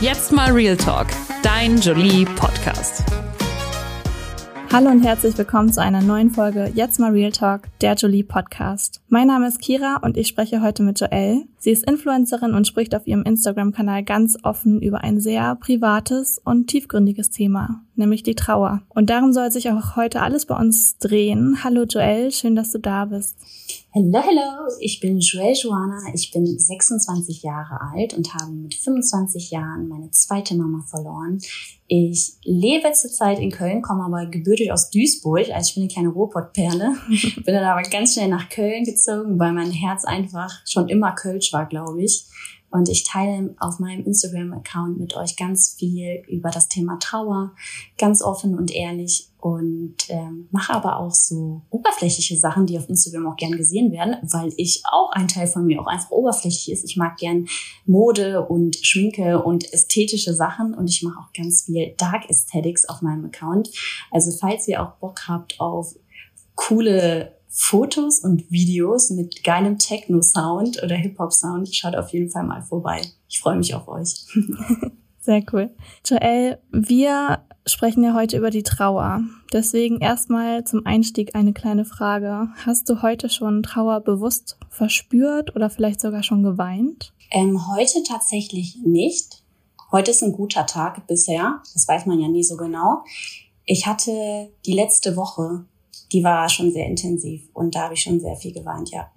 Jetzt mal Real Talk, dein Jolie Podcast. Hallo und herzlich willkommen zu einer neuen Folge Jetzt mal Real Talk, der Jolie Podcast. Mein Name ist Kira und ich spreche heute mit Joelle. Sie ist Influencerin und spricht auf ihrem Instagram-Kanal ganz offen über ein sehr privates und tiefgründiges Thema, nämlich die Trauer. Und darum soll sich auch heute alles bei uns drehen. Hallo Joelle, schön, dass du da bist. Hallo, hallo, ich bin Joelle Joana, ich bin 26 Jahre alt und habe mit 25 Jahren meine zweite Mama verloren. Ich lebe zurzeit in Köln, komme aber gebürtig aus Duisburg, also ich bin eine kleine Ruhrpottperle. bin dann aber ganz schnell nach Köln gezogen, weil mein Herz einfach schon immer Kölsch war, glaube ich. Und ich teile auf meinem Instagram-Account mit euch ganz viel über das Thema Trauer, ganz offen und ehrlich und ähm, mache aber auch so oberflächliche Sachen, die auf Instagram auch gern gesehen werden, weil ich auch ein Teil von mir auch einfach oberflächlich ist. Ich mag gern Mode und Schminke und ästhetische Sachen und ich mache auch ganz viel Dark Aesthetics auf meinem Account. Also falls ihr auch Bock habt auf coole Fotos und Videos mit geilem Techno-Sound oder Hip-Hop-Sound, schaut auf jeden Fall mal vorbei. Ich freue mich auf euch. Sehr cool. Joel, wir sprechen ja heute über die Trauer. Deswegen erstmal zum Einstieg eine kleine Frage. Hast du heute schon Trauer bewusst verspürt oder vielleicht sogar schon geweint? Ähm, heute tatsächlich nicht. Heute ist ein guter Tag bisher. Das weiß man ja nie so genau. Ich hatte die letzte Woche die war schon sehr intensiv und da habe ich schon sehr viel geweint, ja.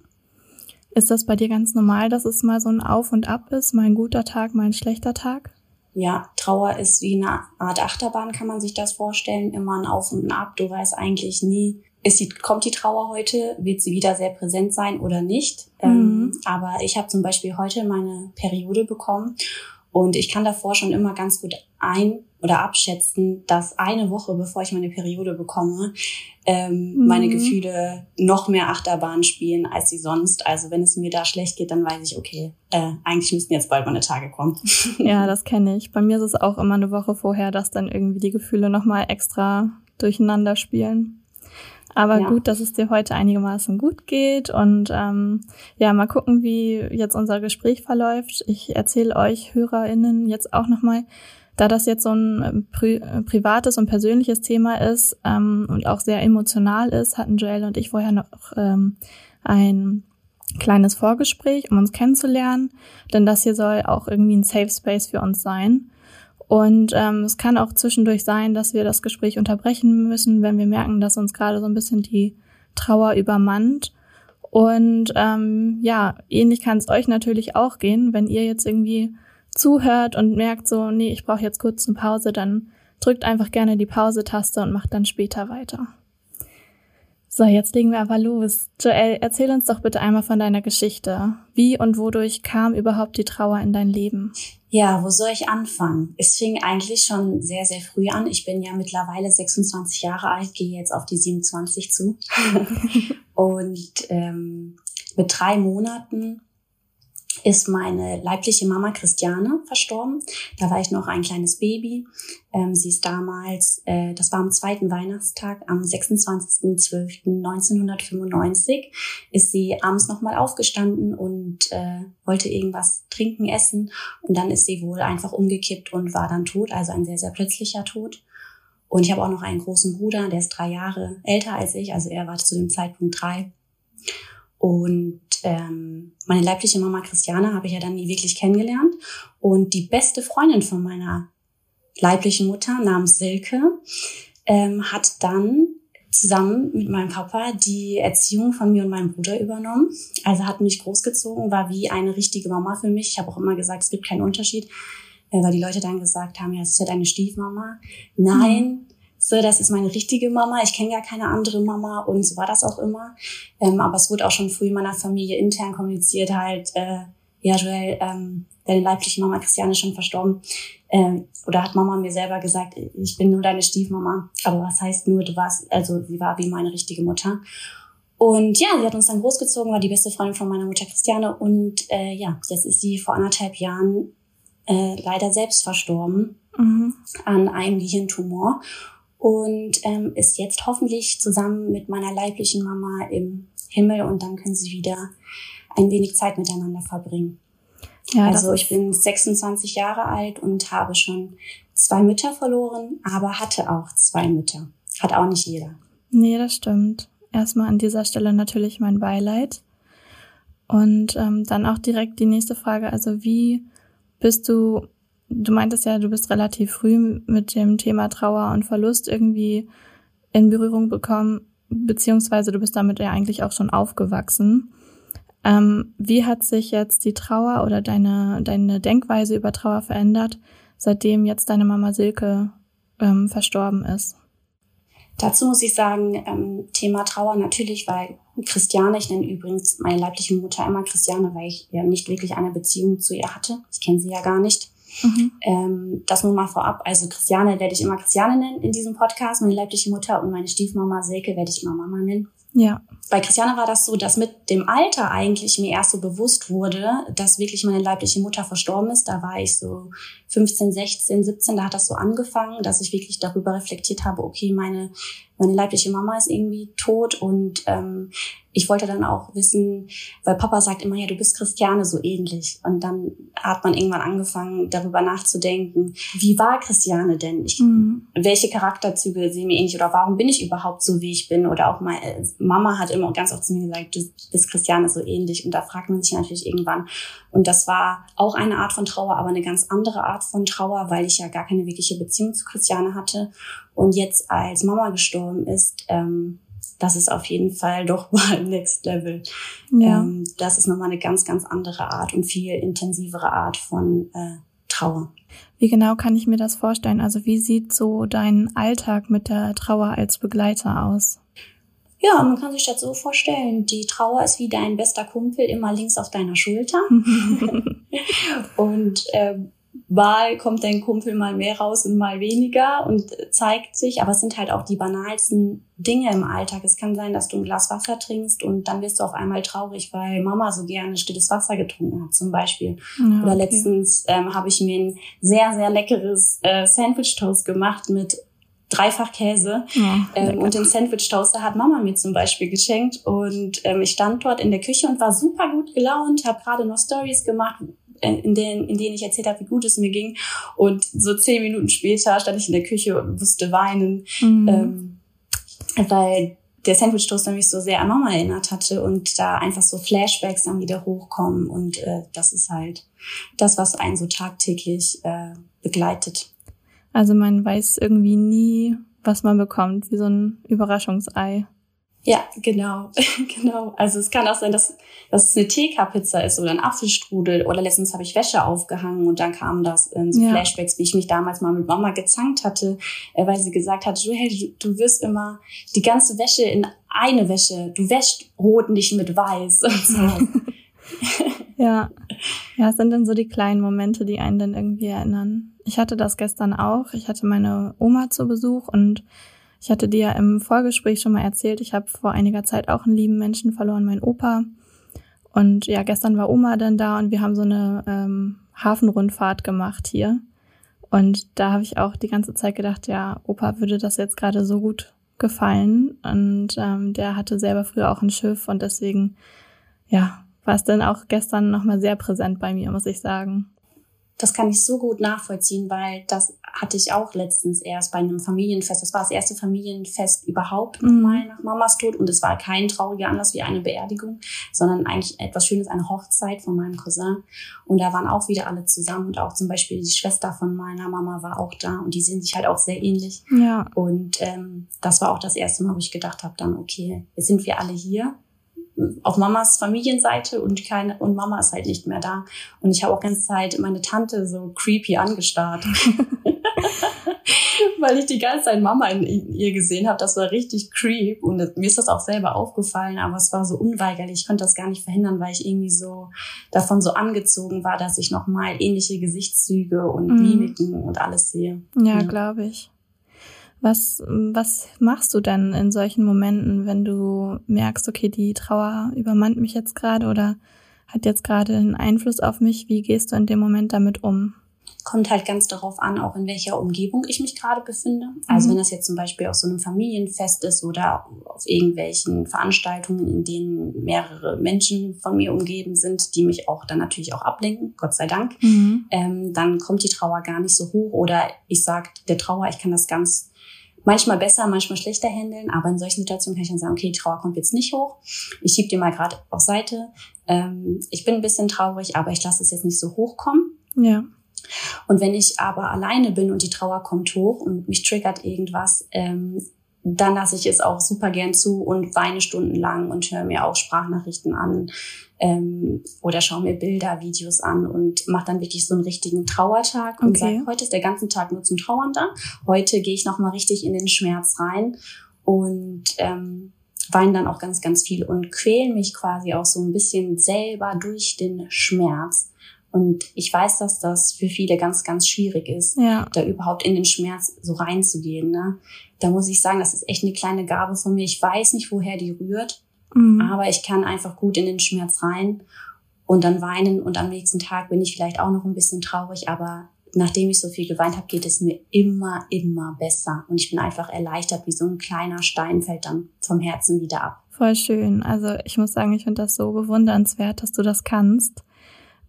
Ist das bei dir ganz normal, dass es mal so ein Auf und Ab ist, mal ein guter Tag, mal ein schlechter Tag? Ja, Trauer ist wie eine Art Achterbahn, kann man sich das vorstellen. Immer ein Auf und ein Ab. Du weißt eigentlich nie, ist die, kommt die Trauer heute, wird sie wieder sehr präsent sein oder nicht. Mhm. Ähm, aber ich habe zum Beispiel heute meine Periode bekommen und ich kann davor schon immer ganz gut ein- oder abschätzen, dass eine Woche, bevor ich meine Periode bekomme, ähm, mhm. meine Gefühle noch mehr Achterbahn spielen als sie sonst. Also wenn es mir da schlecht geht, dann weiß ich, okay, äh, eigentlich müssten jetzt bald meine Tage kommen. Ja, das kenne ich. Bei mir ist es auch immer eine Woche vorher, dass dann irgendwie die Gefühle nochmal extra durcheinander spielen. Aber ja. gut, dass es dir heute einigermaßen gut geht und ähm, ja, mal gucken, wie jetzt unser Gespräch verläuft. Ich erzähle euch HörerInnen jetzt auch nochmal, da das jetzt so ein ähm, pri äh, privates und persönliches Thema ist ähm, und auch sehr emotional ist, hatten Joel und ich vorher noch ähm, ein kleines Vorgespräch, um uns kennenzulernen, denn das hier soll auch irgendwie ein Safe Space für uns sein. Und ähm, es kann auch zwischendurch sein, dass wir das Gespräch unterbrechen müssen, wenn wir merken, dass uns gerade so ein bisschen die Trauer übermannt. Und ähm, ja, ähnlich kann es euch natürlich auch gehen, wenn ihr jetzt irgendwie zuhört und merkt so, nee, ich brauche jetzt kurz eine Pause, dann drückt einfach gerne die Pause-Taste und macht dann später weiter. So, jetzt legen wir aber los. Joel, erzähl uns doch bitte einmal von deiner Geschichte. Wie und wodurch kam überhaupt die Trauer in dein Leben? Ja, wo soll ich anfangen? Es fing eigentlich schon sehr, sehr früh an. Ich bin ja mittlerweile 26 Jahre alt, gehe jetzt auf die 27 zu. und ähm, mit drei Monaten ist meine leibliche Mama Christiane verstorben. Da war ich noch ein kleines Baby. Ähm, sie ist damals, äh, das war am zweiten Weihnachtstag, am 26.12.1995, ist sie abends nochmal aufgestanden und äh, wollte irgendwas trinken, essen. Und dann ist sie wohl einfach umgekippt und war dann tot, also ein sehr, sehr plötzlicher Tod. Und ich habe auch noch einen großen Bruder, der ist drei Jahre älter als ich, also er war zu dem Zeitpunkt drei. Und ähm, meine leibliche Mama Christiane habe ich ja dann nie wirklich kennengelernt. Und die beste Freundin von meiner leiblichen Mutter namens Silke ähm, hat dann zusammen mit meinem Papa die Erziehung von mir und meinem Bruder übernommen. Also hat mich großgezogen, war wie eine richtige Mama für mich. Ich habe auch immer gesagt, es gibt keinen Unterschied, äh, weil die Leute dann gesagt haben, ja, es ist ja deine Stiefmama. Nein, mhm so, das ist meine richtige Mama, ich kenne gar keine andere Mama und so war das auch immer. Ähm, aber es wurde auch schon früh in meiner Familie intern kommuniziert, halt, äh, ja, Joel, ähm, deine leibliche Mama Christiane ist schon verstorben. Ähm, oder hat Mama mir selber gesagt, ich bin nur deine Stiefmama. Aber was heißt nur, du warst, also sie war wie meine richtige Mutter. Und ja, sie hat uns dann großgezogen, war die beste Freundin von meiner Mutter Christiane. Und äh, ja, jetzt ist sie vor anderthalb Jahren äh, leider selbst verstorben mhm. an einem Gehirntumor und ähm, ist jetzt hoffentlich zusammen mit meiner leiblichen Mama im Himmel und dann können sie wieder ein wenig Zeit miteinander verbringen. Ja, also ich bin 26 Jahre alt und habe schon zwei Mütter verloren, aber hatte auch zwei Mütter. Hat auch nicht jeder. Nee, das stimmt. Erstmal an dieser Stelle natürlich mein Beileid. Und ähm, dann auch direkt die nächste Frage. Also wie bist du, du meintest ja, du bist relativ früh mit dem Thema Trauer und Verlust irgendwie in Berührung bekommen, beziehungsweise du bist damit ja eigentlich auch schon aufgewachsen. Ähm, wie hat sich jetzt die Trauer oder deine, deine Denkweise über Trauer verändert, seitdem jetzt deine Mama Silke ähm, verstorben ist? Dazu muss ich sagen, ähm, Thema Trauer natürlich, weil Christiane, ich nenne übrigens meine leibliche Mutter immer Christiane, weil ich ja nicht wirklich eine Beziehung zu ihr hatte. Ich kenne sie ja gar nicht. Mhm. Ähm, das nur mal vorab. Also Christiane werde ich immer Christiane nennen in diesem Podcast, meine leibliche Mutter und meine Stiefmama Silke werde ich immer Mama nennen. Ja. Bei Christiane war das so, dass mit dem Alter eigentlich mir erst so bewusst wurde, dass wirklich meine leibliche Mutter verstorben ist. Da war ich so 15, 16, 17, da hat das so angefangen, dass ich wirklich darüber reflektiert habe, okay, meine, meine leibliche Mama ist irgendwie tot und ähm, ich wollte dann auch wissen, weil Papa sagt immer, ja, du bist Christiane so ähnlich. Und dann hat man irgendwann angefangen, darüber nachzudenken, wie war Christiane denn? Ich, mhm. Welche Charakterzüge sehen mir ähnlich oder warum bin ich überhaupt so, wie ich bin? Oder auch meine Mama hat immer ganz oft zu mir gesagt, du bist Christiane so ähnlich. Und da fragt man sich natürlich irgendwann. Und das war auch eine Art von Trauer, aber eine ganz andere Art von Trauer, weil ich ja gar keine wirkliche Beziehung zu Christiane hatte. Und jetzt, als Mama gestorben ist, ähm, das ist auf jeden Fall doch mal Next Level. Ja. Ähm, das ist nochmal eine ganz, ganz andere Art und viel intensivere Art von äh, Trauer. Wie genau kann ich mir das vorstellen? Also wie sieht so dein Alltag mit der Trauer als Begleiter aus? Ja, man kann sich das so vorstellen. Die Trauer ist wie dein bester Kumpel immer links auf deiner Schulter. und ähm, mal kommt dein Kumpel mal mehr raus und mal weniger und zeigt sich. Aber es sind halt auch die banalsten Dinge im Alltag. Es kann sein, dass du ein Glas Wasser trinkst und dann wirst du auf einmal traurig, weil Mama so gerne stilles Wasser getrunken hat, zum Beispiel. Ja, okay. Oder letztens ähm, habe ich mir ein sehr, sehr leckeres äh, Sandwich-Toast gemacht mit dreifach Käse. Ja, ähm, und den Sandwich Toaster hat Mama mir zum Beispiel geschenkt. Und ähm, ich stand dort in der Küche und war super gut gelaunt, habe gerade noch Stories gemacht, in denen, in denen ich erzählt habe, wie gut es mir ging. Und so zehn Minuten später stand ich in der Küche und musste weinen, mhm. ähm, weil der Sandwich Toaster mich so sehr an Mama erinnert hatte und da einfach so Flashbacks dann wieder hochkommen. Und äh, das ist halt das, was einen so tagtäglich äh, begleitet. Also man weiß irgendwie nie, was man bekommt, wie so ein Überraschungsei. Ja, genau, genau. Also es kann auch sein, dass, dass es eine TK-Pizza ist oder ein Apfelstrudel oder letztens habe ich Wäsche aufgehangen und dann kam das in so ja. Flashbacks, wie ich mich damals mal mit Mama gezankt hatte, äh, weil sie gesagt hat, du, hey, du, du wirst immer die ganze Wäsche in eine Wäsche, du wäschst rot nicht mit weiß und so. ja. Ja, es sind dann so die kleinen Momente, die einen dann irgendwie erinnern. Ich hatte das gestern auch. Ich hatte meine Oma zu Besuch und ich hatte dir ja im Vorgespräch schon mal erzählt, ich habe vor einiger Zeit auch einen lieben Menschen verloren, mein Opa. Und ja, gestern war Oma dann da und wir haben so eine ähm, Hafenrundfahrt gemacht hier. Und da habe ich auch die ganze Zeit gedacht, ja, Opa würde das jetzt gerade so gut gefallen. Und ähm, der hatte selber früher auch ein Schiff und deswegen, ja, war es dann auch gestern nochmal sehr präsent bei mir, muss ich sagen das kann ich so gut nachvollziehen, weil das hatte ich auch letztens erst bei einem Familienfest. Das war das erste Familienfest überhaupt mhm. nochmal nach Mamas Tod und es war kein trauriger Anlass wie eine Beerdigung, sondern eigentlich etwas Schönes, eine Hochzeit von meinem Cousin. Und da waren auch wieder alle zusammen und auch zum Beispiel die Schwester von meiner Mama war auch da und die sehen sich halt auch sehr ähnlich. Ja. Und ähm, das war auch das erste Mal, wo ich gedacht habe, dann okay, jetzt sind wir alle hier auf Mamas Familienseite und keine und Mama ist halt nicht mehr da und ich habe auch ganze Zeit meine Tante so creepy angestarrt. Weil ich die ganze Zeit Mama in, ihr gesehen habe, das war richtig creep und mir ist das auch selber aufgefallen, aber es war so unweigerlich, ich konnte das gar nicht verhindern, weil ich irgendwie so davon so angezogen war, dass ich nochmal ähnliche Gesichtszüge und mhm. Mimiken und alles sehe. Ja, ja. glaube ich. Was, was machst du denn in solchen Momenten, wenn du merkst, okay, die Trauer übermannt mich jetzt gerade oder hat jetzt gerade einen Einfluss auf mich? Wie gehst du in dem Moment damit um? Kommt halt ganz darauf an, auch in welcher Umgebung ich mich gerade befinde. Also mhm. wenn das jetzt zum Beispiel auf so einem Familienfest ist oder auf irgendwelchen Veranstaltungen, in denen mehrere Menschen von mir umgeben sind, die mich auch dann natürlich auch ablenken, Gott sei Dank, mhm. ähm, dann kommt die Trauer gar nicht so hoch. Oder ich sage der Trauer, ich kann das ganz manchmal besser, manchmal schlechter handeln, aber in solchen Situationen kann ich dann sagen, okay, die Trauer kommt jetzt nicht hoch. Ich schieb die mal gerade auf Seite. Ähm, ich bin ein bisschen traurig, aber ich lasse es jetzt nicht so hochkommen. Ja. Und wenn ich aber alleine bin und die Trauer kommt hoch und mich triggert irgendwas, ähm, dann lasse ich es auch super gern zu und weine stundenlang und höre mir auch Sprachnachrichten an ähm, oder schaue mir Bilder, Videos an und mache dann wirklich so einen richtigen Trauertag und okay. sage, heute ist der ganze Tag nur zum Trauern da. Heute gehe ich nochmal richtig in den Schmerz rein und ähm, weine dann auch ganz, ganz viel und quäle mich quasi auch so ein bisschen selber durch den Schmerz. Und ich weiß, dass das für viele ganz, ganz schwierig ist, ja. da überhaupt in den Schmerz so reinzugehen. Ne? Da muss ich sagen, das ist echt eine kleine Gabe von mir. Ich weiß nicht, woher die rührt, mhm. aber ich kann einfach gut in den Schmerz rein und dann weinen. Und am nächsten Tag bin ich vielleicht auch noch ein bisschen traurig, aber nachdem ich so viel geweint habe, geht es mir immer, immer besser. Und ich bin einfach erleichtert, wie so ein kleiner Stein fällt dann vom Herzen wieder ab. Voll schön. Also ich muss sagen, ich finde das so bewundernswert, dass du das kannst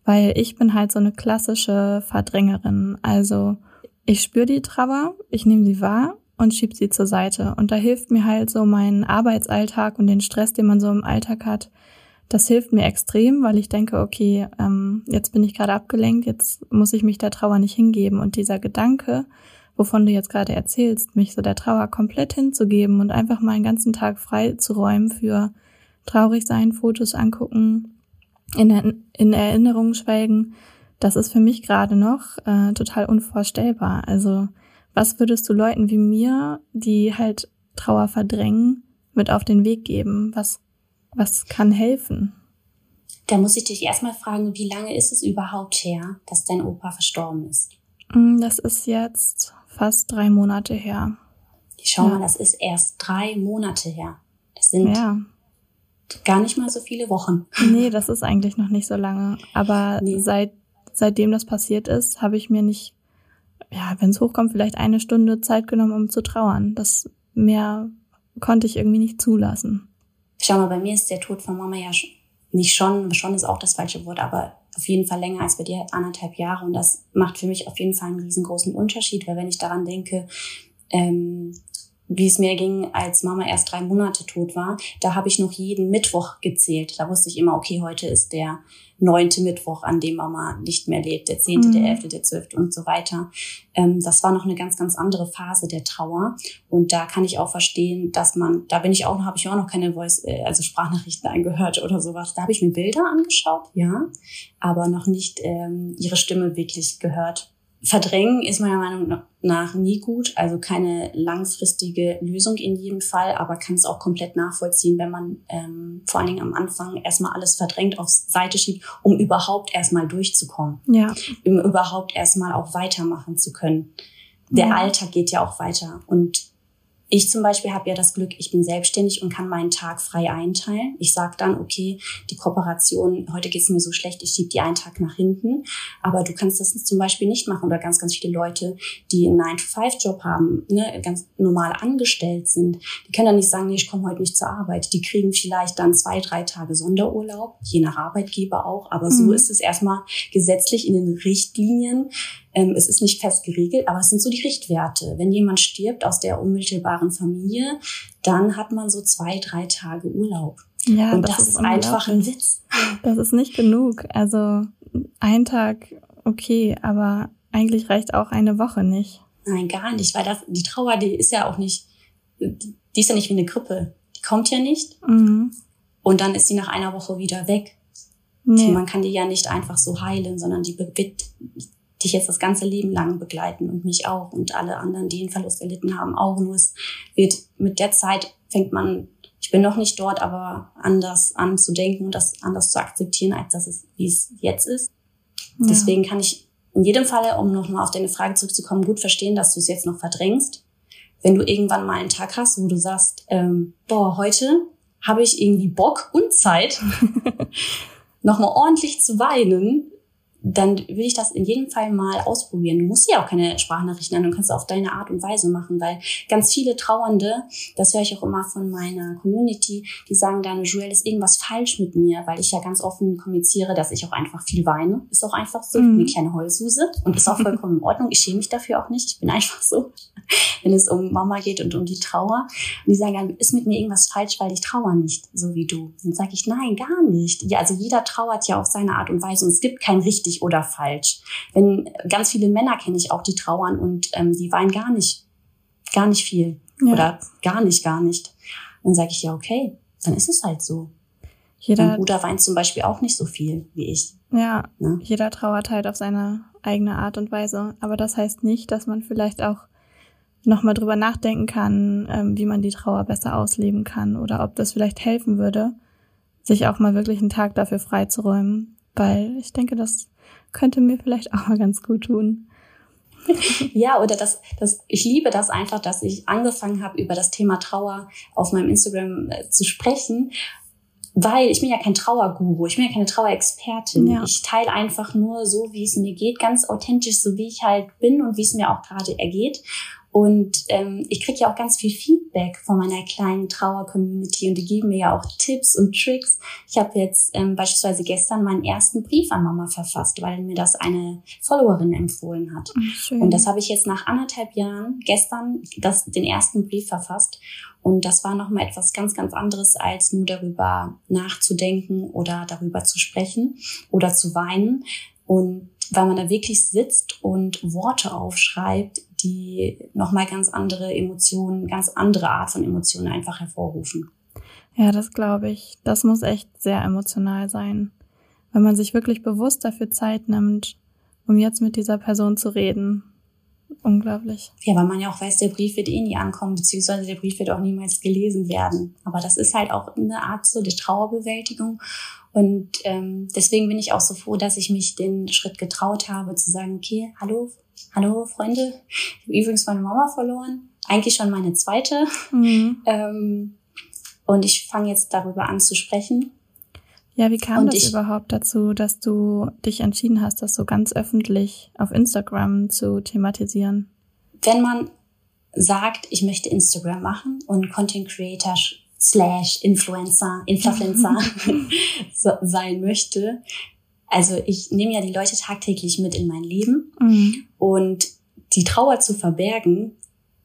weil ich bin halt so eine klassische Verdrängerin. Also ich spüre die Trauer, ich nehme sie wahr und schieb sie zur Seite. Und da hilft mir halt so mein Arbeitsalltag und den Stress, den man so im Alltag hat. Das hilft mir extrem, weil ich denke, okay, ähm, jetzt bin ich gerade abgelenkt, jetzt muss ich mich der Trauer nicht hingeben. Und dieser Gedanke, wovon du jetzt gerade erzählst, mich so der Trauer komplett hinzugeben und einfach mal einen ganzen Tag frei zu räumen für traurig sein, Fotos angucken, in, in Erinnerung schwelgen, das ist für mich gerade noch äh, total unvorstellbar. Also was würdest du Leuten wie mir, die halt Trauer verdrängen, mit auf den Weg geben? Was, was kann helfen? Da muss ich dich erstmal fragen, wie lange ist es überhaupt her, dass dein Opa verstorben ist? Mm, das ist jetzt fast drei Monate her. Schau ja. mal, das ist erst drei Monate her. Das sind ja gar nicht mal so viele Wochen. Nee, das ist eigentlich noch nicht so lange. Aber nee. seit, seitdem das passiert ist, habe ich mir nicht, ja, wenn es hochkommt, vielleicht eine Stunde Zeit genommen, um zu trauern. Das mehr konnte ich irgendwie nicht zulassen. Schau mal, bei mir ist der Tod von Mama ja nicht schon, schon ist auch das falsche Wort, aber auf jeden Fall länger als bei dir, anderthalb Jahre. Und das macht für mich auf jeden Fall einen riesengroßen Unterschied, weil wenn ich daran denke, ähm, wie es mir ging, als Mama erst drei Monate tot war, da habe ich noch jeden Mittwoch gezählt. Da wusste ich immer, okay, heute ist der neunte Mittwoch, an dem Mama nicht mehr lebt, der zehnte, mhm. der elfte, der zwölfte und so weiter. Ähm, das war noch eine ganz, ganz andere Phase der Trauer. Und da kann ich auch verstehen, dass man, da bin ich auch, habe ich auch noch keine Voice, äh, also Sprachnachrichten angehört oder sowas. Da habe ich mir Bilder angeschaut, ja, aber noch nicht ähm, ihre Stimme wirklich gehört. Verdrängen ist meiner Meinung nach nie gut, also keine langfristige Lösung in jedem Fall, aber kann es auch komplett nachvollziehen, wenn man ähm, vor allen Dingen am Anfang erstmal alles verdrängt auf Seite schiebt, um überhaupt erstmal durchzukommen, ja. um überhaupt erstmal auch weitermachen zu können. Der ja. Alltag geht ja auch weiter und ich zum Beispiel habe ja das Glück, ich bin selbstständig und kann meinen Tag frei einteilen. Ich sage dann, okay, die Kooperation, heute geht es mir so schlecht, ich schiebe die einen Tag nach hinten. Aber du kannst das zum Beispiel nicht machen. Oder ganz, ganz viele Leute, die einen 9-to-5-Job haben, ne, ganz normal angestellt sind, die können dann nicht sagen, nee, ich komme heute nicht zur Arbeit. Die kriegen vielleicht dann zwei, drei Tage Sonderurlaub, je nach Arbeitgeber auch. Aber mhm. so ist es erstmal gesetzlich in den Richtlinien es ist nicht fest geregelt, aber es sind so die Richtwerte. Wenn jemand stirbt aus der unmittelbaren Familie, dann hat man so zwei, drei Tage Urlaub. Ja, und das, das ist einfach ein Witz. Das ist nicht genug. Also ein Tag okay, aber eigentlich reicht auch eine Woche nicht. Nein, gar nicht, weil das, die Trauer, die ist ja auch nicht, die ist ja nicht wie eine Grippe. Die kommt ja nicht. Mhm. Und dann ist sie nach einer Woche wieder weg. Nee. Also man kann die ja nicht einfach so heilen, sondern die dich jetzt das ganze Leben lang begleiten und mich auch und alle anderen, die einen Verlust erlitten haben, auch. Nur es wird mit der Zeit fängt man, ich bin noch nicht dort, aber anders anzudenken und das anders zu akzeptieren, als dass es, wie es jetzt ist. Ja. Deswegen kann ich in jedem Falle, um nochmal auf deine Frage zurückzukommen, gut verstehen, dass du es jetzt noch verdrängst. Wenn du irgendwann mal einen Tag hast, wo du sagst, ähm, boah, heute habe ich irgendwie Bock und Zeit, nochmal ordentlich zu weinen, dann will ich das in jedem Fall mal ausprobieren. Du musst ja auch keine Sprachnachrichten an, du kannst es auf deine Art und Weise machen, weil ganz viele Trauernde, das höre ich auch immer von meiner Community, die sagen dann, Joel, ist irgendwas falsch mit mir, weil ich ja ganz offen kommuniziere, dass ich auch einfach viel weine. Ist auch einfach so, mhm. eine kleine Heulsuse und ist auch vollkommen in Ordnung. Ich schäme mich dafür auch nicht. Ich bin einfach so, wenn es um Mama geht und um die Trauer. Und die sagen dann, ist mit mir irgendwas falsch, weil ich trauere nicht, so wie du. Dann sage ich, nein, gar nicht. Ja, also jeder trauert ja auf seine Art und Weise und es gibt kein richtig richtig oder falsch. Wenn ganz viele Männer kenne ich auch, die trauern und ähm, die weinen gar nicht, gar nicht viel ja. oder gar nicht, gar nicht. Dann sage ich ja, okay, dann ist es halt so. Jeder, mein Bruder weint zum Beispiel auch nicht so viel wie ich. Ja, ne? jeder trauert halt auf seine eigene Art und Weise. Aber das heißt nicht, dass man vielleicht auch nochmal drüber nachdenken kann, ähm, wie man die Trauer besser ausleben kann oder ob das vielleicht helfen würde, sich auch mal wirklich einen Tag dafür freizuräumen. Weil ich denke, das könnte mir vielleicht auch mal ganz gut tun. ja, oder das, das, ich liebe das einfach, dass ich angefangen habe, über das Thema Trauer auf meinem Instagram äh, zu sprechen, weil ich bin ja kein Trauerguru, ich bin ja keine Trauerexpertin. Ja. Ich teile einfach nur so, wie es mir geht, ganz authentisch, so wie ich halt bin und wie es mir auch gerade ergeht. Und ähm, ich kriege ja auch ganz viel Feedback von meiner kleinen Trauer-Community und die geben mir ja auch Tipps und Tricks. Ich habe jetzt ähm, beispielsweise gestern meinen ersten Brief an Mama verfasst, weil mir das eine Followerin empfohlen hat. Schön. Und das habe ich jetzt nach anderthalb Jahren gestern das, den ersten Brief verfasst. Und das war nochmal etwas ganz, ganz anderes, als nur darüber nachzudenken oder darüber zu sprechen oder zu weinen. Und weil man da wirklich sitzt und Worte aufschreibt, die nochmal ganz andere Emotionen, ganz andere Art von Emotionen einfach hervorrufen. Ja, das glaube ich. Das muss echt sehr emotional sein. Wenn man sich wirklich bewusst dafür Zeit nimmt, um jetzt mit dieser Person zu reden. Unglaublich. Ja, weil man ja auch weiß, der Brief wird eh nie ankommen, beziehungsweise der Brief wird auch niemals gelesen werden. Aber das ist halt auch eine Art so der Trauerbewältigung. Und ähm, deswegen bin ich auch so froh, dass ich mich den Schritt getraut habe, zu sagen, okay, hallo, hallo Freunde, ich habe übrigens meine Mama verloren, eigentlich schon meine zweite. Mhm. Ähm, und ich fange jetzt darüber an zu sprechen. Ja, wie kam und das ich, überhaupt dazu, dass du dich entschieden hast, das so ganz öffentlich auf Instagram zu thematisieren? Wenn man sagt, ich möchte Instagram machen und Content Creator slash Influencer, Influencer sein möchte, also ich nehme ja die Leute tagtäglich mit in mein Leben mhm. und die Trauer zu verbergen,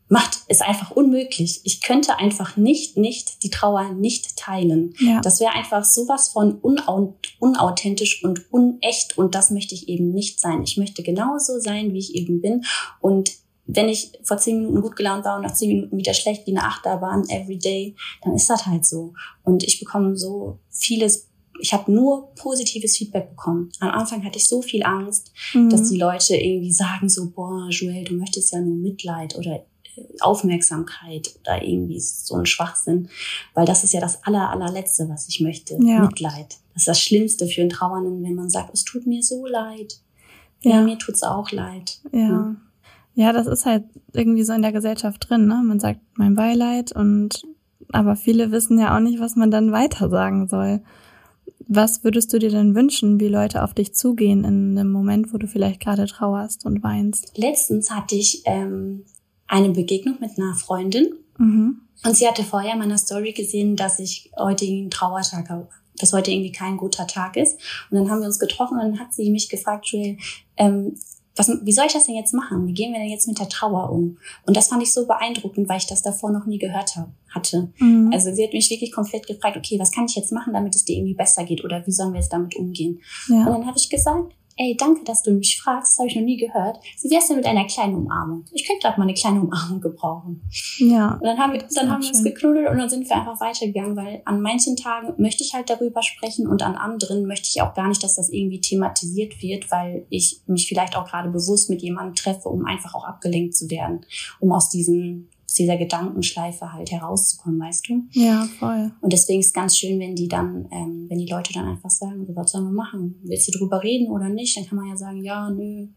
macht es einfach unmöglich. Ich könnte einfach nicht, nicht die Trauer nicht teilen. Ja. Das wäre einfach sowas von unau unauthentisch und unecht und das möchte ich eben nicht sein. Ich möchte genauso sein, wie ich eben bin und wenn ich vor zehn Minuten gut gelaunt war und nach zehn Minuten wieder schlecht wie eine Achterbahn every day, dann ist das halt so. Und ich bekomme so vieles ich habe nur positives Feedback bekommen. Am Anfang hatte ich so viel Angst, mhm. dass die Leute irgendwie sagen so, boah, Joel, du möchtest ja nur Mitleid oder äh, Aufmerksamkeit oder irgendwie so ein Schwachsinn, weil das ist ja das aller, allerletzte, was ich möchte. Ja. Mitleid. Das ist das Schlimmste für einen Trauernden, wenn man sagt, es tut mir so leid. Ja, ja mir tut's auch leid. Ja. ja. Ja, das ist halt irgendwie so in der Gesellschaft drin, ne? Man sagt mein Beileid und aber viele wissen ja auch nicht, was man dann weiter sagen soll. Was würdest du dir denn wünschen, wie Leute auf dich zugehen in einem Moment, wo du vielleicht gerade trauerst und weinst? Letztens hatte ich ähm, eine Begegnung mit einer Freundin mhm. und sie hatte vorher in meiner Story gesehen, dass ich heute einen Trauertag habe dass heute irgendwie kein guter Tag ist. Und dann haben wir uns getroffen und dann hat sie mich gefragt, Julie, ähm, was, wie soll ich das denn jetzt machen? Wie gehen wir denn jetzt mit der Trauer um? Und das fand ich so beeindruckend, weil ich das davor noch nie gehört habe, hatte. Mhm. Also sie hat mich wirklich komplett gefragt, okay, was kann ich jetzt machen, damit es dir irgendwie besser geht? Oder wie sollen wir jetzt damit umgehen? Ja. Und dann habe ich gesagt, ey, danke, dass du mich fragst, das habe ich noch nie gehört. Wie wär's denn mit einer kleinen Umarmung? Ich könnte gerade mal eine kleine Umarmung gebrauchen. Ja. Und dann haben wir, dann haben wir uns geknuddelt und dann sind wir einfach weitergegangen, weil an manchen Tagen möchte ich halt darüber sprechen und an anderen möchte ich auch gar nicht, dass das irgendwie thematisiert wird, weil ich mich vielleicht auch gerade bewusst mit jemandem treffe, um einfach auch abgelenkt zu werden, um aus diesen aus dieser Gedankenschleife halt herauszukommen, weißt du? Ja, voll. Und deswegen ist es ganz schön, wenn die dann, ähm, wenn die Leute dann einfach sagen, was sollen wir machen? Willst du drüber reden oder nicht? Dann kann man ja sagen, ja, nö,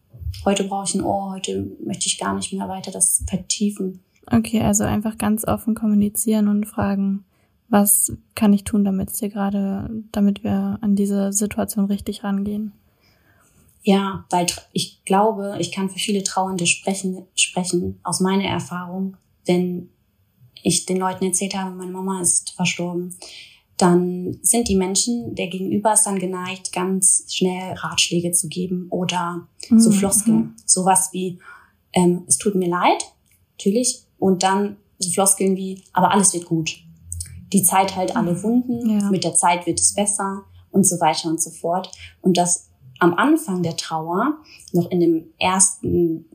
heute brauche ich ein Ohr, heute möchte ich gar nicht mehr weiter das vertiefen. Okay, also einfach ganz offen kommunizieren und fragen, was kann ich tun, damit es dir gerade, damit wir an diese Situation richtig rangehen? Ja, weil ich glaube, ich kann für viele Trauernde sprechen, sprechen aus meiner Erfahrung, wenn ich den Leuten erzählt habe, meine Mama ist verstorben, dann sind die Menschen, der Gegenüber ist dann geneigt, ganz schnell Ratschläge zu geben oder mhm. so Floskeln. Sowas wie, ähm, es tut mir leid, natürlich, und dann so Floskeln wie, aber alles wird gut. Die Zeit heilt alle mhm. Wunden, ja. mit der Zeit wird es besser und so weiter und so fort. Und das am Anfang der Trauer, noch in dem ersten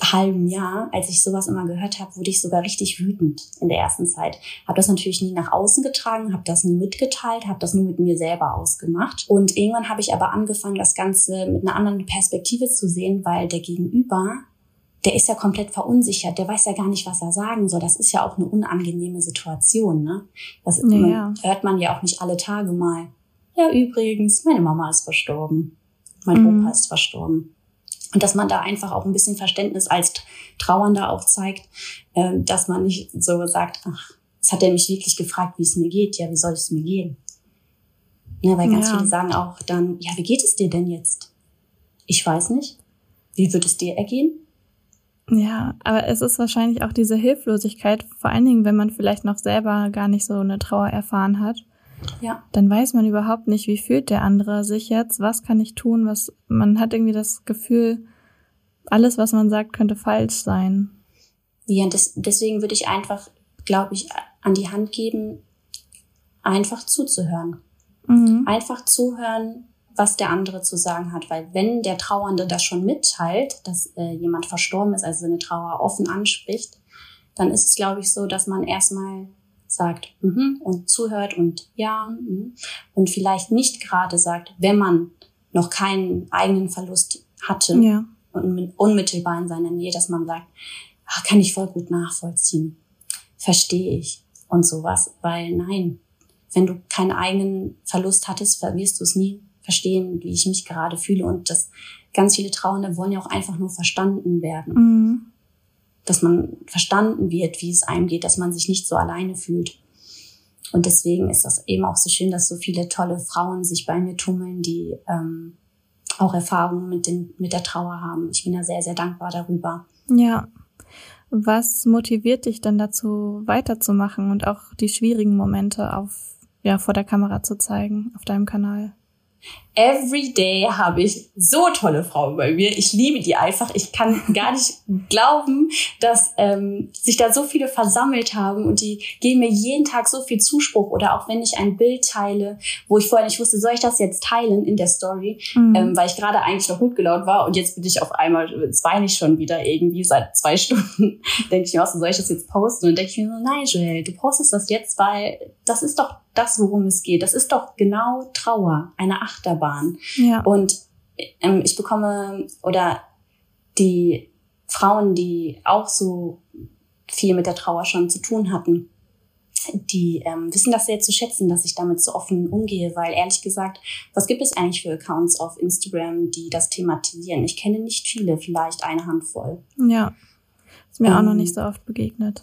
halben Jahr, als ich sowas immer gehört habe, wurde ich sogar richtig wütend in der ersten Zeit. Habe das natürlich nie nach außen getragen, habe das nie mitgeteilt, habe das nur mit mir selber ausgemacht. Und irgendwann habe ich aber angefangen, das Ganze mit einer anderen Perspektive zu sehen, weil der Gegenüber, der ist ja komplett verunsichert, der weiß ja gar nicht, was er sagen soll. Das ist ja auch eine unangenehme Situation. Ne? Das ja, man, hört man ja auch nicht alle Tage mal. Ja, übrigens, meine Mama ist verstorben. Mein mhm. Opa ist verstorben. Und dass man da einfach auch ein bisschen Verständnis als Trauernder auch zeigt, äh, dass man nicht so sagt, ach, es hat er mich wirklich gefragt, wie es mir geht. Ja, wie soll es mir gehen? Ja, weil ganz ja. viele sagen auch dann, ja, wie geht es dir denn jetzt? Ich weiß nicht. Wie wird es dir ergehen? Ja, aber es ist wahrscheinlich auch diese Hilflosigkeit, vor allen Dingen, wenn man vielleicht noch selber gar nicht so eine Trauer erfahren hat. Ja. Dann weiß man überhaupt nicht, wie fühlt der andere sich jetzt, was kann ich tun, was, man hat irgendwie das Gefühl, alles, was man sagt, könnte falsch sein. Ja, das, deswegen würde ich einfach, glaube ich, an die Hand geben, einfach zuzuhören. Mhm. Einfach zuhören, was der andere zu sagen hat. Weil wenn der Trauernde das schon mitteilt, dass äh, jemand verstorben ist, also seine Trauer offen anspricht, dann ist es, glaube ich, so, dass man erstmal sagt mhm, und zuhört und ja mhm, und vielleicht nicht gerade sagt, wenn man noch keinen eigenen Verlust hatte ja. und unmittelbar in seiner Nähe, dass man sagt, ach, kann ich voll gut nachvollziehen, verstehe ich. Und sowas, weil nein, wenn du keinen eigenen Verlust hattest, wirst du es nie verstehen, wie ich mich gerade fühle. Und das ganz viele Trauernde wollen ja auch einfach nur verstanden werden. Mhm dass man verstanden wird, wie es einem geht, dass man sich nicht so alleine fühlt. Und deswegen ist das eben auch so schön, dass so viele tolle Frauen sich bei mir tummeln, die ähm, auch Erfahrungen mit, dem, mit der Trauer haben. Ich bin da sehr, sehr dankbar darüber. Ja. Was motiviert dich dann dazu, weiterzumachen und auch die schwierigen Momente auf, ja, vor der Kamera zu zeigen, auf deinem Kanal? Every day habe ich so tolle Frauen bei mir. Ich liebe die einfach. Ich kann gar nicht glauben, dass ähm, sich da so viele versammelt haben und die geben mir jeden Tag so viel Zuspruch. Oder auch wenn ich ein Bild teile, wo ich vorher nicht wusste, soll ich das jetzt teilen in der Story, mhm. ähm, weil ich gerade eigentlich noch gut gelaunt war und jetzt bin ich auf einmal, jetzt weine ich schon wieder irgendwie seit zwei Stunden. denke ich mir auch so, soll ich das jetzt posten? Und denke ich mir so, nein, Joel, du postest das jetzt, weil das ist doch das, worum es geht. Das ist doch genau Trauer, eine Achterbahn. Ja. Und ähm, ich bekomme oder die Frauen, die auch so viel mit der Trauer schon zu tun hatten, die ähm, wissen das sehr zu schätzen, dass ich damit so offen umgehe, weil ehrlich gesagt, was gibt es eigentlich für Accounts auf Instagram, die das thematisieren? Ich kenne nicht viele, vielleicht eine Handvoll. Ja, ist mir ähm, auch noch nicht so oft begegnet.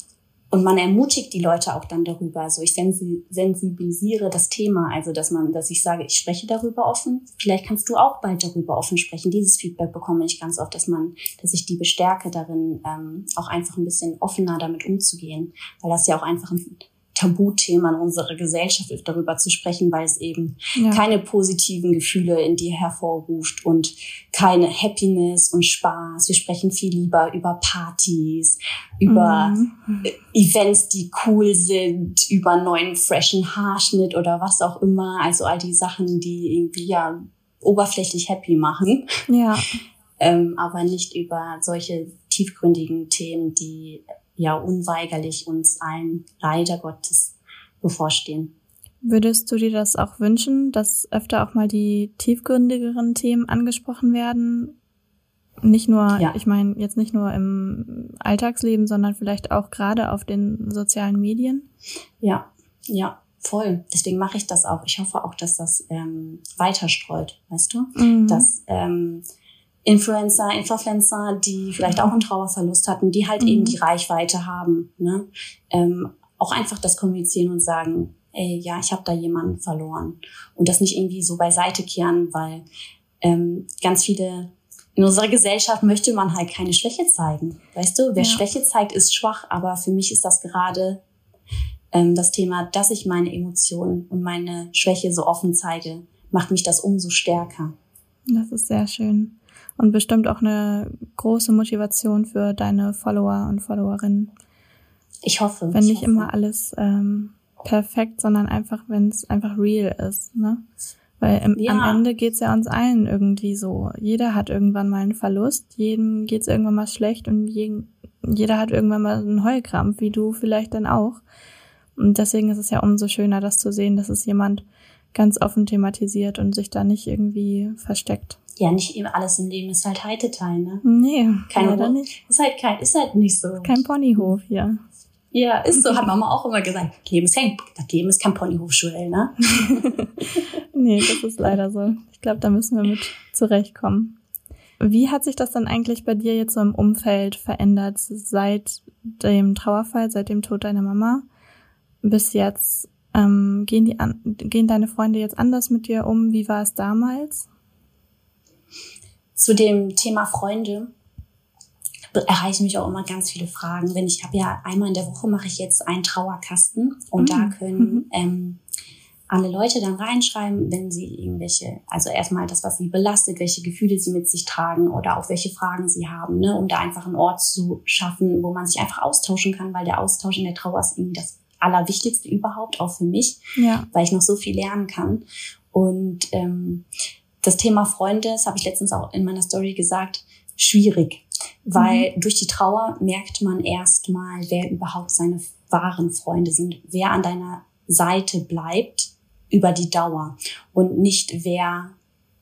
Und man ermutigt die Leute auch dann darüber. Also ich sensibilisiere das Thema, also dass man, dass ich sage, ich spreche darüber offen. Vielleicht kannst du auch bald darüber offen sprechen. Dieses Feedback bekomme ich ganz oft, dass man, dass ich die bestärke darin, ähm, auch einfach ein bisschen offener damit umzugehen, weil das ja auch einfach ein Tabuthema in unserer Gesellschaft ist, darüber zu sprechen, weil es eben ja. keine positiven Gefühle in dir hervorruft und keine Happiness und Spaß. Wir sprechen viel lieber über Partys, über mhm. Events, die cool sind, über neuen freshen Haarschnitt oder was auch immer. Also all die Sachen, die irgendwie ja oberflächlich happy machen. Ja. Ähm, aber nicht über solche tiefgründigen Themen, die ja unweigerlich uns allen leider Gottes bevorstehen. Würdest du dir das auch wünschen, dass öfter auch mal die tiefgründigeren Themen angesprochen werden? Nicht nur, ja. ich meine, jetzt nicht nur im Alltagsleben, sondern vielleicht auch gerade auf den sozialen Medien? Ja, ja, voll. Deswegen mache ich das auch. Ich hoffe auch, dass das ähm, weiter streut, weißt du? Mhm. Dass ähm, Influencer, Influencer, die vielleicht auch einen Trauerverlust hatten, die halt mhm. eben die Reichweite haben. Ne? Ähm, auch einfach das kommunizieren und sagen, ey, ja, ich habe da jemanden verloren. Und das nicht irgendwie so beiseite kehren, weil ähm, ganz viele in unserer Gesellschaft möchte man halt keine Schwäche zeigen. Weißt du, wer ja. Schwäche zeigt, ist schwach, aber für mich ist das gerade ähm, das Thema, dass ich meine Emotionen und meine Schwäche so offen zeige, macht mich das umso stärker. Das ist sehr schön. Und bestimmt auch eine große Motivation für deine Follower und Followerinnen. Ich hoffe. Wenn ich nicht hoffe. immer alles ähm, perfekt, sondern einfach, wenn es einfach real ist, ne? Weil im, ja. am Ende geht's ja uns allen irgendwie so. Jeder hat irgendwann mal einen Verlust, jedem geht's irgendwann mal schlecht und jeden, jeder hat irgendwann mal einen Heulkrampf, wie du vielleicht dann auch. Und deswegen ist es ja umso schöner, das zu sehen, dass es jemand ganz offen thematisiert und sich da nicht irgendwie versteckt. Ja, nicht immer alles im Leben ist halt Heiteteil, ne? Nee, Keine leider nicht. Ist halt kein, ist halt nicht so. Kein Ponyhof hier. Ja, ist so, hat Mama auch immer gesagt. Leben ist kein, das Leben ist kein Ponyhof, Joel, ne? nee, das ist leider so. Ich glaube, da müssen wir mit zurechtkommen. Wie hat sich das dann eigentlich bei dir jetzt so im Umfeld verändert seit dem Trauerfall, seit dem Tod deiner Mama bis jetzt? Ähm, gehen, die an, gehen deine Freunde jetzt anders mit dir um? Wie war es damals? Zu dem Thema Freunde erreichen mich auch immer ganz viele Fragen. Wenn ich habe ja einmal in der Woche mache ich jetzt einen Trauerkasten und mhm. da können ähm, alle Leute dann reinschreiben, wenn sie irgendwelche, also erstmal das, was sie belastet, welche Gefühle sie mit sich tragen oder auch welche Fragen sie haben, ne, um da einfach einen Ort zu schaffen, wo man sich einfach austauschen kann, weil der Austausch in der Trauer ist irgendwie das Allerwichtigste überhaupt, auch für mich, ja. weil ich noch so viel lernen kann. Und ähm, das Thema Freunde, das habe ich letztens auch in meiner Story gesagt, schwierig, weil mhm. durch die Trauer merkt man erstmal, wer überhaupt seine wahren Freunde sind, wer an deiner Seite bleibt über die Dauer. Und nicht wer,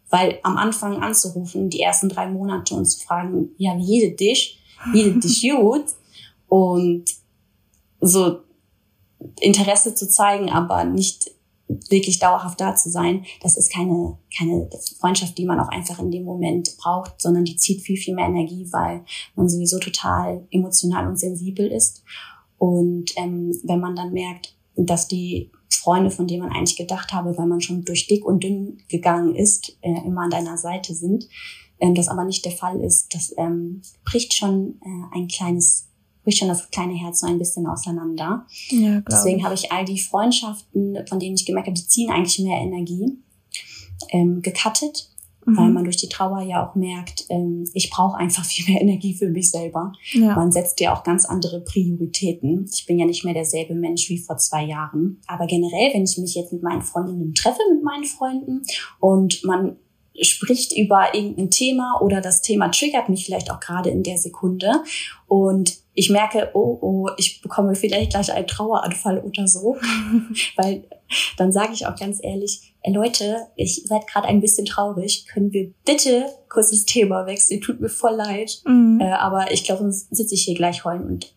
weil am Anfang anzurufen, die ersten drei Monate und zu fragen, ja, wie jede dich, wie dich gut? Und so Interesse zu zeigen, aber nicht wirklich dauerhaft da zu sein, das ist keine, keine Freundschaft, die man auch einfach in dem Moment braucht, sondern die zieht viel, viel mehr Energie, weil man sowieso total emotional und sensibel ist. Und ähm, wenn man dann merkt, dass die Freunde, von denen man eigentlich gedacht habe, weil man schon durch dick und dünn gegangen ist, äh, immer an deiner Seite sind, ähm, das aber nicht der Fall ist, das ähm, bricht schon äh, ein kleines bricht schon das kleine Herz so ein bisschen auseinander. Ja, Deswegen habe ich all die Freundschaften, von denen ich gemerkt habe, die ziehen eigentlich mehr Energie, ähm, gecuttet, mhm. weil man durch die Trauer ja auch merkt, ähm, ich brauche einfach viel mehr Energie für mich selber. Ja. Man setzt ja auch ganz andere Prioritäten. Ich bin ja nicht mehr derselbe Mensch wie vor zwei Jahren. Aber generell, wenn ich mich jetzt mit meinen Freundinnen treffe, mit meinen Freunden und man spricht über irgendein Thema oder das Thema triggert mich vielleicht auch gerade in der Sekunde und ich merke, oh, oh, ich bekomme vielleicht gleich einen Traueranfall oder so, weil dann sage ich auch ganz ehrlich, ey Leute, ich werde gerade ein bisschen traurig, können wir bitte kurz das Thema wechseln, tut mir voll leid, mhm. äh, aber ich glaube, sonst sitze ich hier gleich heulen und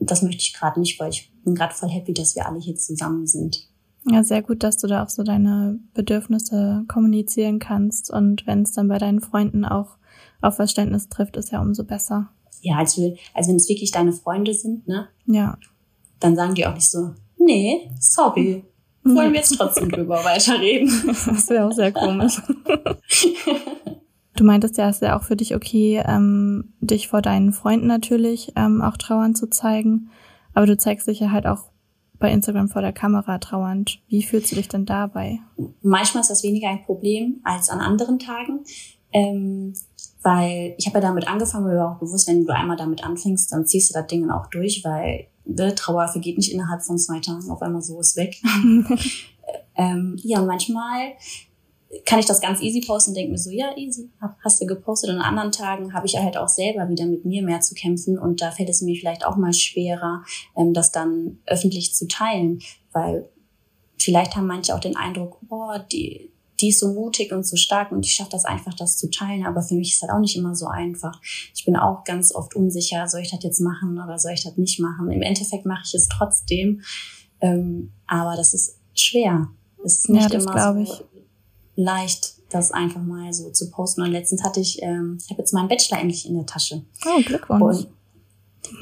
das möchte ich gerade nicht, weil ich bin gerade voll happy, dass wir alle hier zusammen sind. Ja, sehr gut, dass du da auch so deine Bedürfnisse kommunizieren kannst und wenn es dann bei deinen Freunden auch auf Verständnis trifft, ist ja umso besser ja, als, wir, als wenn es wirklich deine Freunde sind, ne? Ja. Dann sagen die auch nicht so, nee, sorry, wollen wir jetzt trotzdem drüber weiterreden. Das wäre auch sehr komisch. Du meintest ja, es ist ja auch für dich okay, ähm, dich vor deinen Freunden natürlich ähm, auch trauern zu zeigen. Aber du zeigst dich ja halt auch bei Instagram vor der Kamera trauernd. Wie fühlst du dich denn dabei? Manchmal ist das weniger ein Problem als an anderen Tagen. Ähm, weil ich habe ja damit angefangen, mir war auch bewusst, wenn du einmal damit anfängst, dann ziehst du das Ding auch durch, weil ne, Trauer vergeht nicht innerhalb von zwei Tagen, auf einmal so ist weg. ähm, ja, und manchmal kann ich das ganz easy posten und denke mir so, ja, easy, hast du gepostet. Und an anderen Tagen habe ich halt auch selber wieder mit mir mehr zu kämpfen und da fällt es mir vielleicht auch mal schwerer, ähm, das dann öffentlich zu teilen, weil vielleicht haben manche auch den Eindruck, boah, die, die ist so mutig und so stark und die schafft das einfach, das zu teilen. Aber für mich ist das auch nicht immer so einfach. Ich bin auch ganz oft unsicher, soll ich das jetzt machen oder soll ich das nicht machen? Im Endeffekt mache ich es trotzdem. Ähm, aber das ist schwer. Es ist nicht ja, immer so leicht, das einfach mal so zu posten. Und letztens hatte ich, ähm, ich habe jetzt meinen Bachelor endlich in der Tasche. Oh, Glückwunsch. Und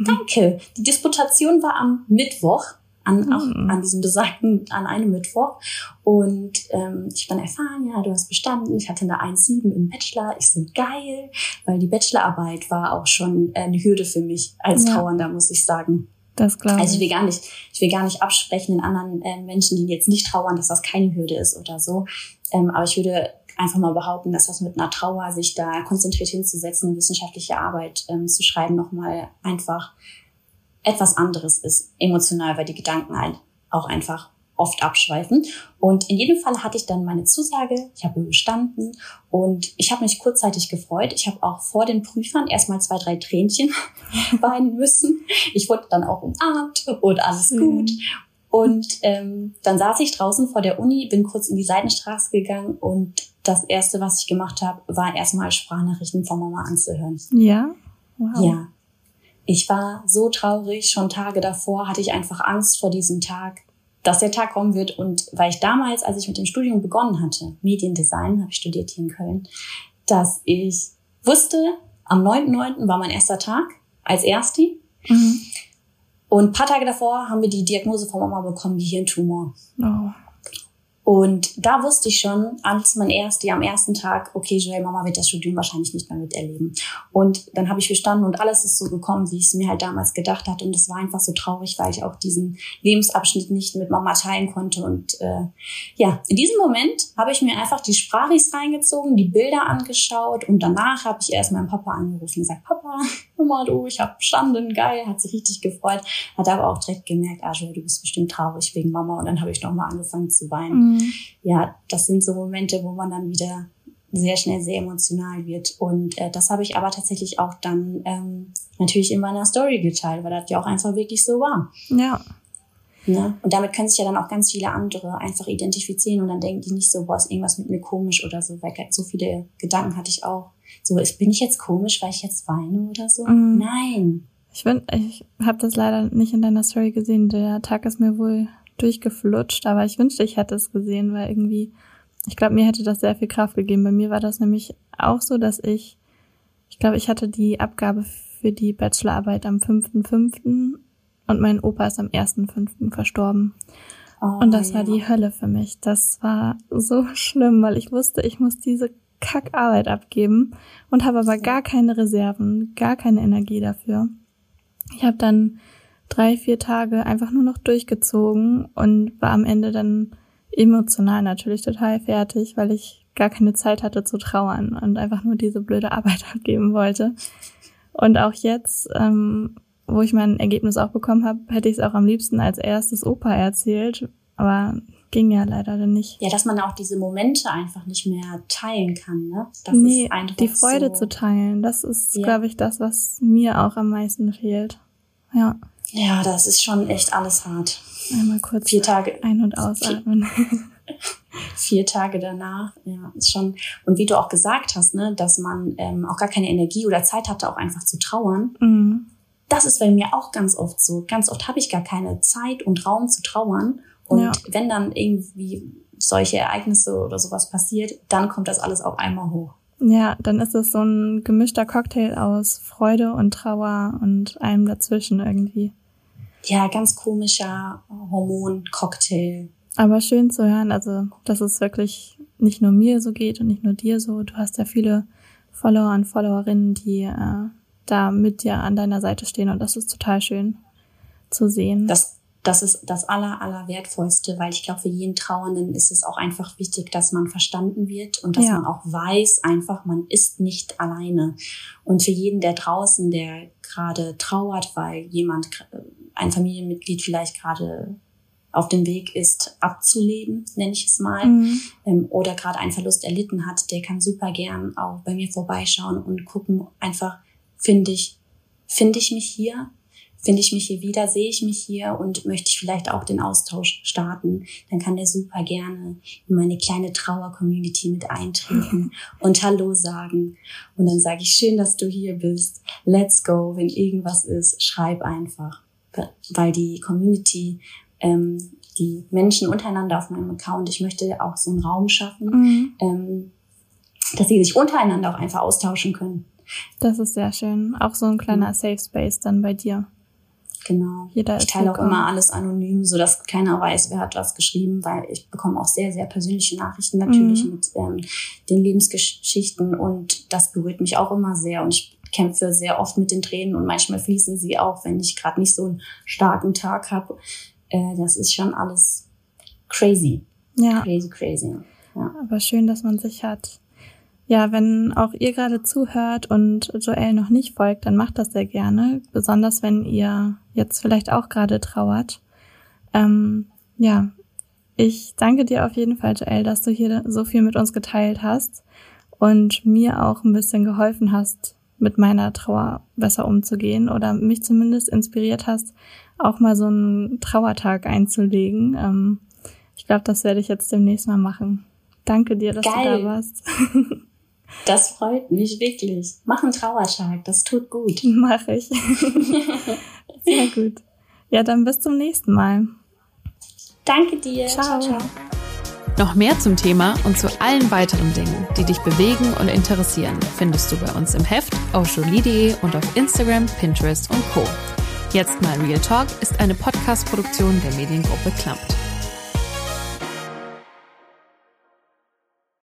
danke. Die Disputation war am Mittwoch an, auch mhm. an diesem besagten, an einem Mittwoch. Und ähm, ich bin erfahren, ja, du hast bestanden. Ich hatte eine 1,7 im Bachelor. Ich so, geil, weil die Bachelorarbeit war auch schon eine Hürde für mich als ja. Trauernder, muss ich sagen. Das glaube ich. Also ich will gar nicht, ich will gar nicht absprechen in anderen äh, Menschen, die jetzt nicht trauern, dass das keine Hürde ist oder so. Ähm, aber ich würde einfach mal behaupten, dass das mit einer Trauer, sich da konzentriert hinzusetzen, wissenschaftliche Arbeit ähm, zu schreiben, nochmal einfach etwas anderes ist, emotional, weil die Gedanken halt auch einfach oft abschweifen. Und in jedem Fall hatte ich dann meine Zusage, ich habe bestanden und ich habe mich kurzzeitig gefreut. Ich habe auch vor den Prüfern erstmal zwei, drei Tränchen weinen müssen. Ich wurde dann auch umarmt und alles gut. Und ähm, dann saß ich draußen vor der Uni, bin kurz in die Seitenstraße gegangen und das Erste, was ich gemacht habe, war erstmal Sprachnachrichten von Mama anzuhören. Ja? Wow. Ja. Ich war so traurig, schon Tage davor hatte ich einfach Angst vor diesem Tag dass der Tag kommen wird. Und weil ich damals, als ich mit dem Studium begonnen hatte, Mediendesign, habe ich studiert hier in Köln, dass ich wusste, am 9.9. war mein erster Tag als Ersti. Mhm. Und paar Tage davor haben wir die Diagnose von Mama bekommen, Gehirntumor. Oh. Und da wusste ich schon, als man erst, die am ersten Tag, okay, Joel, Mama wird das Studium wahrscheinlich nicht mehr miterleben. Und dann habe ich bestanden und alles ist so gekommen, wie ich es mir halt damals gedacht hatte. Und es war einfach so traurig, weil ich auch diesen Lebensabschnitt nicht mit Mama teilen konnte. Und äh, ja, in diesem Moment habe ich mir einfach die Sprachis reingezogen, die Bilder angeschaut und danach habe ich erst meinen Papa angerufen und gesagt, Papa, Mama, du, ich habe bestanden, geil, hat sich richtig gefreut. Hat aber auch direkt gemerkt, ah, Joel, du bist bestimmt traurig wegen Mama. Und dann habe ich nochmal angefangen zu weinen. Mhm. Mhm. Ja, das sind so Momente, wo man dann wieder sehr schnell sehr emotional wird. Und äh, das habe ich aber tatsächlich auch dann ähm, natürlich in meiner Story geteilt, weil das ja auch einfach wirklich so war. Ja. Ne? Und damit können sich ja dann auch ganz viele andere einfach identifizieren und dann denken die nicht so, boah, ist irgendwas mit mir komisch oder so, weil so viele Gedanken hatte ich auch. So, ist, bin ich jetzt komisch, weil ich jetzt weine oder so? Mhm. Nein. Ich, find, ich habe das leider nicht in deiner Story gesehen. Der Tag ist mir wohl durchgeflutscht, aber ich wünschte, ich hätte es gesehen, weil irgendwie, ich glaube, mir hätte das sehr viel Kraft gegeben. Bei mir war das nämlich auch so, dass ich, ich glaube, ich hatte die Abgabe für die Bachelorarbeit am 5.5. und mein Opa ist am 1.5. verstorben. Oh, und das ja. war die Hölle für mich. Das war so schlimm, weil ich wusste, ich muss diese Kackarbeit abgeben und habe aber gar keine Reserven, gar keine Energie dafür. Ich habe dann drei, vier Tage einfach nur noch durchgezogen und war am Ende dann emotional natürlich total fertig, weil ich gar keine Zeit hatte zu trauern und einfach nur diese blöde Arbeit abgeben wollte. Und auch jetzt, ähm, wo ich mein Ergebnis auch bekommen habe, hätte ich es auch am liebsten als erstes Opa erzählt, aber ging ja leider dann nicht. Ja, dass man auch diese Momente einfach nicht mehr teilen kann, ne? Das nee, ist einfach die Freude so zu teilen, das ist, ja. glaube ich, das, was mir auch am meisten fehlt. Ja. Ja, das ist schon echt alles hart. Einmal kurz vier Tage ein- und ausatmen. vier Tage danach, ja, ist schon. Und wie du auch gesagt hast, ne, dass man ähm, auch gar keine Energie oder Zeit hatte, auch einfach zu trauern. Mhm. Das ist bei mir auch ganz oft so. Ganz oft habe ich gar keine Zeit und Raum zu trauern. Und ja. wenn dann irgendwie solche Ereignisse oder sowas passiert, dann kommt das alles auf einmal hoch. Ja, dann ist es so ein gemischter Cocktail aus Freude und Trauer und allem dazwischen irgendwie. Ja, ganz komischer Hormon-Cocktail. Aber schön zu hören, also dass es wirklich nicht nur mir so geht und nicht nur dir so. Du hast ja viele Follower und Followerinnen, die äh, da mit dir an deiner Seite stehen und das ist total schön zu sehen. Das das ist das aller, aller wertvollste, weil ich glaube, für jeden Trauernden ist es auch einfach wichtig, dass man verstanden wird und dass ja. man auch weiß, einfach, man ist nicht alleine. Und für jeden, der draußen, der gerade trauert, weil jemand, ein Familienmitglied vielleicht gerade auf dem Weg ist, abzuleben, nenne ich es mal, mhm. ähm, oder gerade einen Verlust erlitten hat, der kann super gern auch bei mir vorbeischauen und gucken, einfach, finde ich, finde ich mich hier? Finde ich mich hier wieder, sehe ich mich hier und möchte ich vielleicht auch den Austausch starten, dann kann der super gerne in meine kleine Trauer-Community mit eintreten und Hallo sagen. Und dann sage ich, schön, dass du hier bist. Let's go. Wenn irgendwas ist, schreib einfach. Weil die Community, ähm, die Menschen untereinander auf meinem Account, ich möchte auch so einen Raum schaffen, mhm. ähm, dass sie sich untereinander auch einfach austauschen können. Das ist sehr schön. Auch so ein kleiner Safe Space dann bei dir. Genau. Jeder ich teile auch immer alles anonym, so dass keiner weiß, wer hat was geschrieben, weil ich bekomme auch sehr, sehr persönliche Nachrichten natürlich mhm. mit ähm, den Lebensgeschichten und das berührt mich auch immer sehr und ich kämpfe sehr oft mit den Tränen und manchmal fließen sie auch, wenn ich gerade nicht so einen starken Tag habe. Äh, das ist schon alles crazy. Ja. Crazy, crazy. Ja. Aber schön, dass man sich hat. Ja, wenn auch ihr gerade zuhört und Joel noch nicht folgt, dann macht das sehr gerne. Besonders wenn ihr jetzt vielleicht auch gerade trauert. Ähm, ja, ich danke dir auf jeden Fall, Joel, dass du hier so viel mit uns geteilt hast und mir auch ein bisschen geholfen hast, mit meiner Trauer besser umzugehen oder mich zumindest inspiriert hast, auch mal so einen Trauertag einzulegen. Ähm, ich glaube, das werde ich jetzt demnächst mal machen. Danke dir, dass Geil. du da warst. Das freut mich wirklich. Mach einen Trauertag, das tut gut. Mach ich. Sehr gut. Ja, dann bis zum nächsten Mal. Danke dir. Ciao. ciao, ciao. Noch mehr zum Thema und zu allen weiteren Dingen, die dich bewegen und interessieren, findest du bei uns im Heft auf jolie.de und auf Instagram, Pinterest und Co. Jetzt mal Real Talk ist eine Podcast-Produktion der Mediengruppe Klammt.